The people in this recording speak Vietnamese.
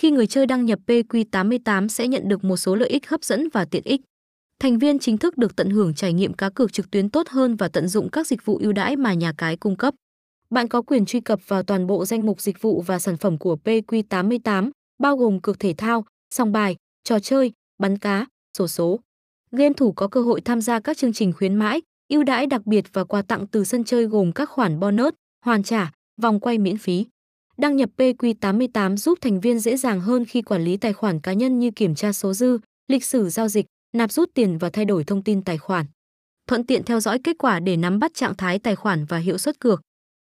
khi người chơi đăng nhập PQ88 sẽ nhận được một số lợi ích hấp dẫn và tiện ích. Thành viên chính thức được tận hưởng trải nghiệm cá cược trực tuyến tốt hơn và tận dụng các dịch vụ ưu đãi mà nhà cái cung cấp. Bạn có quyền truy cập vào toàn bộ danh mục dịch vụ và sản phẩm của PQ88, bao gồm cược thể thao, sòng bài, trò chơi, bắn cá, sổ số. Game thủ có cơ hội tham gia các chương trình khuyến mãi, ưu đãi đặc biệt và quà tặng từ sân chơi gồm các khoản bonus, hoàn trả, vòng quay miễn phí. Đăng nhập PQ88 giúp thành viên dễ dàng hơn khi quản lý tài khoản cá nhân như kiểm tra số dư, lịch sử giao dịch, nạp rút tiền và thay đổi thông tin tài khoản. Thuận tiện theo dõi kết quả để nắm bắt trạng thái tài khoản và hiệu suất cược.